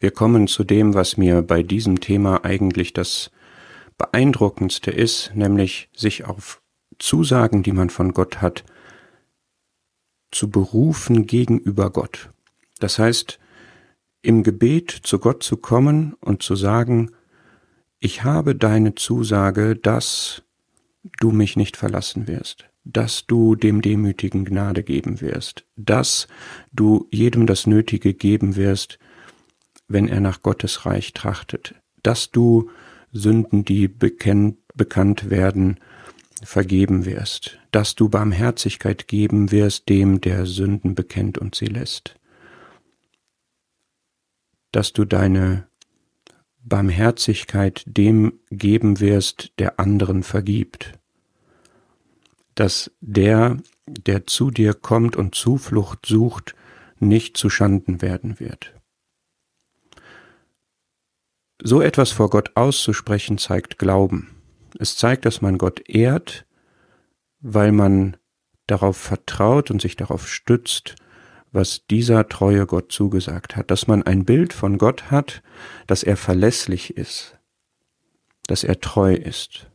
Wir kommen zu dem, was mir bei diesem Thema eigentlich das beeindruckendste ist, nämlich sich auf Zusagen, die man von Gott hat, zu berufen gegenüber Gott. Das heißt, im Gebet zu Gott zu kommen und zu sagen, ich habe deine Zusage, dass du mich nicht verlassen wirst, dass du dem Demütigen Gnade geben wirst, dass du jedem das Nötige geben wirst, wenn er nach Gottes Reich trachtet, dass du Sünden, die bekennt, bekannt werden, vergeben wirst, dass du Barmherzigkeit geben wirst dem, der Sünden bekennt und sie lässt, dass du deine Barmherzigkeit dem geben wirst, der anderen vergibt, dass der, der zu dir kommt und Zuflucht sucht, nicht zu Schanden werden wird. So etwas vor Gott auszusprechen zeigt Glauben. Es zeigt, dass man Gott ehrt, weil man darauf vertraut und sich darauf stützt, was dieser treue Gott zugesagt hat, dass man ein Bild von Gott hat, dass er verlässlich ist, dass er treu ist.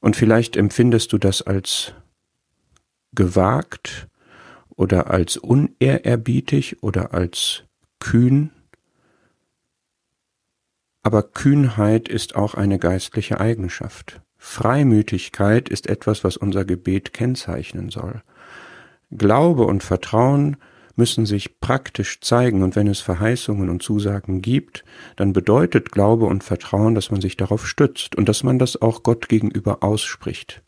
Und vielleicht empfindest du das als gewagt oder als unehrerbietig oder als kühn. Aber Kühnheit ist auch eine geistliche Eigenschaft. Freimütigkeit ist etwas, was unser Gebet kennzeichnen soll. Glaube und Vertrauen müssen sich praktisch zeigen, und wenn es Verheißungen und Zusagen gibt, dann bedeutet Glaube und Vertrauen, dass man sich darauf stützt und dass man das auch Gott gegenüber ausspricht.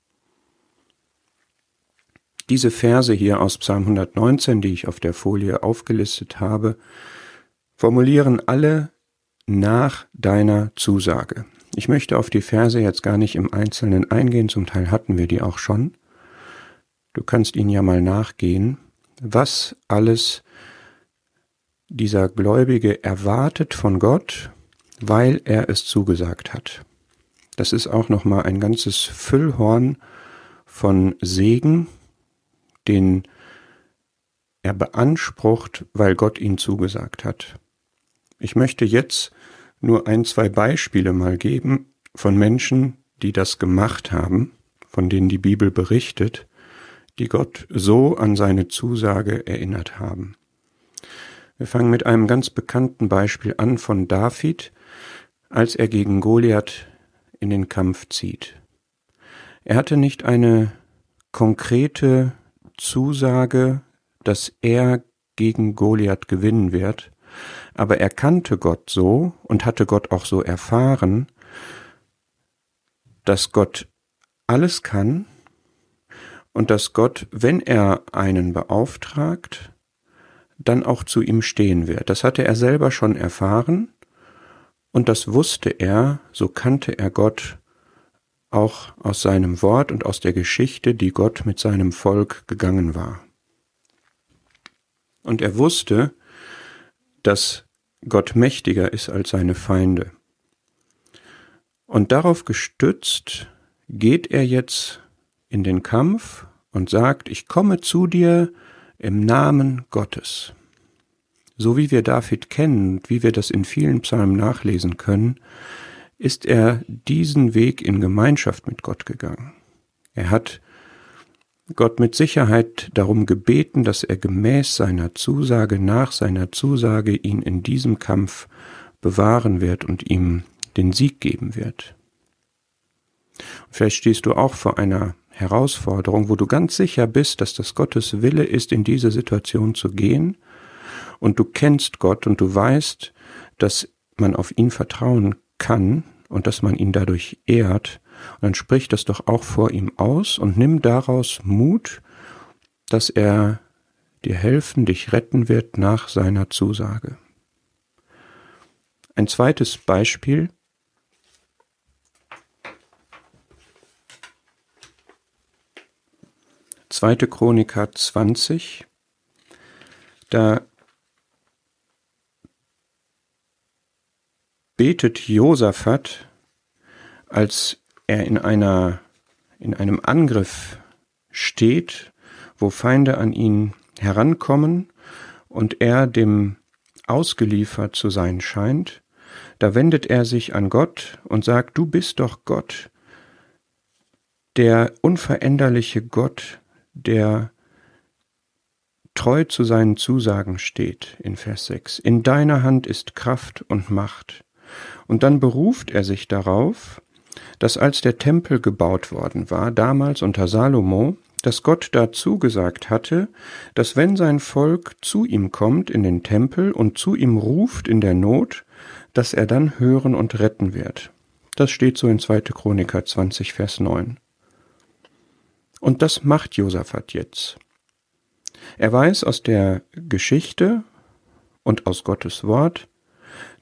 Diese Verse hier aus Psalm 119, die ich auf der Folie aufgelistet habe, formulieren alle nach deiner Zusage. Ich möchte auf die Verse jetzt gar nicht im Einzelnen eingehen, zum Teil hatten wir die auch schon. Du kannst ihn ja mal nachgehen, was alles dieser Gläubige erwartet von Gott, weil er es zugesagt hat. Das ist auch noch mal ein ganzes Füllhorn von Segen, den er beansprucht, weil Gott ihn zugesagt hat. Ich möchte jetzt nur ein, zwei Beispiele mal geben von Menschen, die das gemacht haben, von denen die Bibel berichtet, die Gott so an seine Zusage erinnert haben. Wir fangen mit einem ganz bekannten Beispiel an von David, als er gegen Goliath in den Kampf zieht. Er hatte nicht eine konkrete Zusage, dass er gegen Goliath gewinnen wird, aber er kannte Gott so und hatte Gott auch so erfahren, dass Gott alles kann und dass Gott, wenn er einen beauftragt, dann auch zu ihm stehen wird. Das hatte er selber schon erfahren und das wusste er, so kannte er Gott auch aus seinem Wort und aus der Geschichte, die Gott mit seinem Volk gegangen war. Und er wusste, dass Gott mächtiger ist als seine Feinde. Und darauf gestützt geht er jetzt in den Kampf und sagt, ich komme zu dir im Namen Gottes. So wie wir David kennen und wie wir das in vielen Psalmen nachlesen können, ist er diesen Weg in Gemeinschaft mit Gott gegangen. Er hat Gott mit Sicherheit darum gebeten, dass er gemäß seiner Zusage, nach seiner Zusage ihn in diesem Kampf bewahren wird und ihm den Sieg geben wird. Vielleicht stehst du auch vor einer Herausforderung, wo du ganz sicher bist, dass das Gottes Wille ist, in diese Situation zu gehen, und du kennst Gott und du weißt, dass man auf ihn vertrauen kann und dass man ihn dadurch ehrt, und dann sprich das doch auch vor ihm aus und nimm daraus Mut, dass er dir helfen, dich retten wird nach seiner Zusage. Ein zweites Beispiel 2. Chroniker 20, da betet Josaphat, als er in einer, in einem Angriff steht, wo Feinde an ihn herankommen und er dem ausgeliefert zu sein scheint, da wendet er sich an Gott und sagt, du bist doch Gott, der unveränderliche Gott, der treu zu seinen Zusagen steht in Vers 6. In deiner Hand ist Kraft und Macht. Und dann beruft er sich darauf, dass als der Tempel gebaut worden war, damals unter Salomo, dass Gott dazu gesagt hatte, dass wenn sein Volk zu ihm kommt in den Tempel und zu ihm ruft in der Not, dass er dann hören und retten wird. Das steht so in 2. Chroniker 20, Vers 9. Und das macht Josaphat jetzt. Er weiß aus der Geschichte und aus Gottes Wort,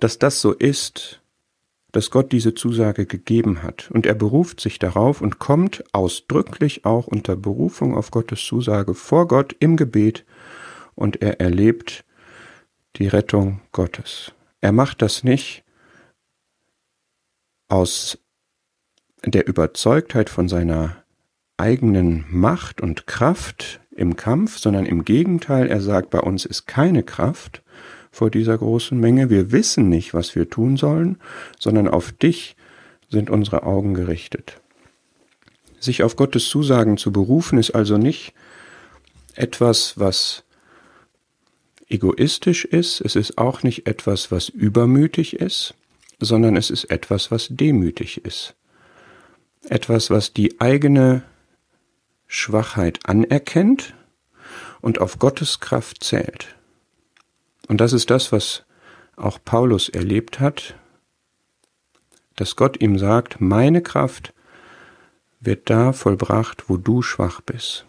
dass das so ist, dass Gott diese Zusage gegeben hat. Und er beruft sich darauf und kommt ausdrücklich auch unter Berufung auf Gottes Zusage vor Gott im Gebet und er erlebt die Rettung Gottes. Er macht das nicht aus der Überzeugtheit von seiner eigenen Macht und Kraft im Kampf, sondern im Gegenteil, er sagt, bei uns ist keine Kraft, vor dieser großen Menge. Wir wissen nicht, was wir tun sollen, sondern auf dich sind unsere Augen gerichtet. Sich auf Gottes Zusagen zu berufen, ist also nicht etwas, was egoistisch ist, es ist auch nicht etwas, was übermütig ist, sondern es ist etwas, was demütig ist. Etwas, was die eigene Schwachheit anerkennt und auf Gottes Kraft zählt. Und das ist das, was auch Paulus erlebt hat, dass Gott ihm sagt, meine Kraft wird da vollbracht, wo du schwach bist.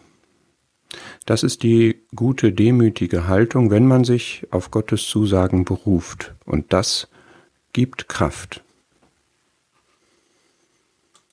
Das ist die gute, demütige Haltung, wenn man sich auf Gottes Zusagen beruft. Und das gibt Kraft.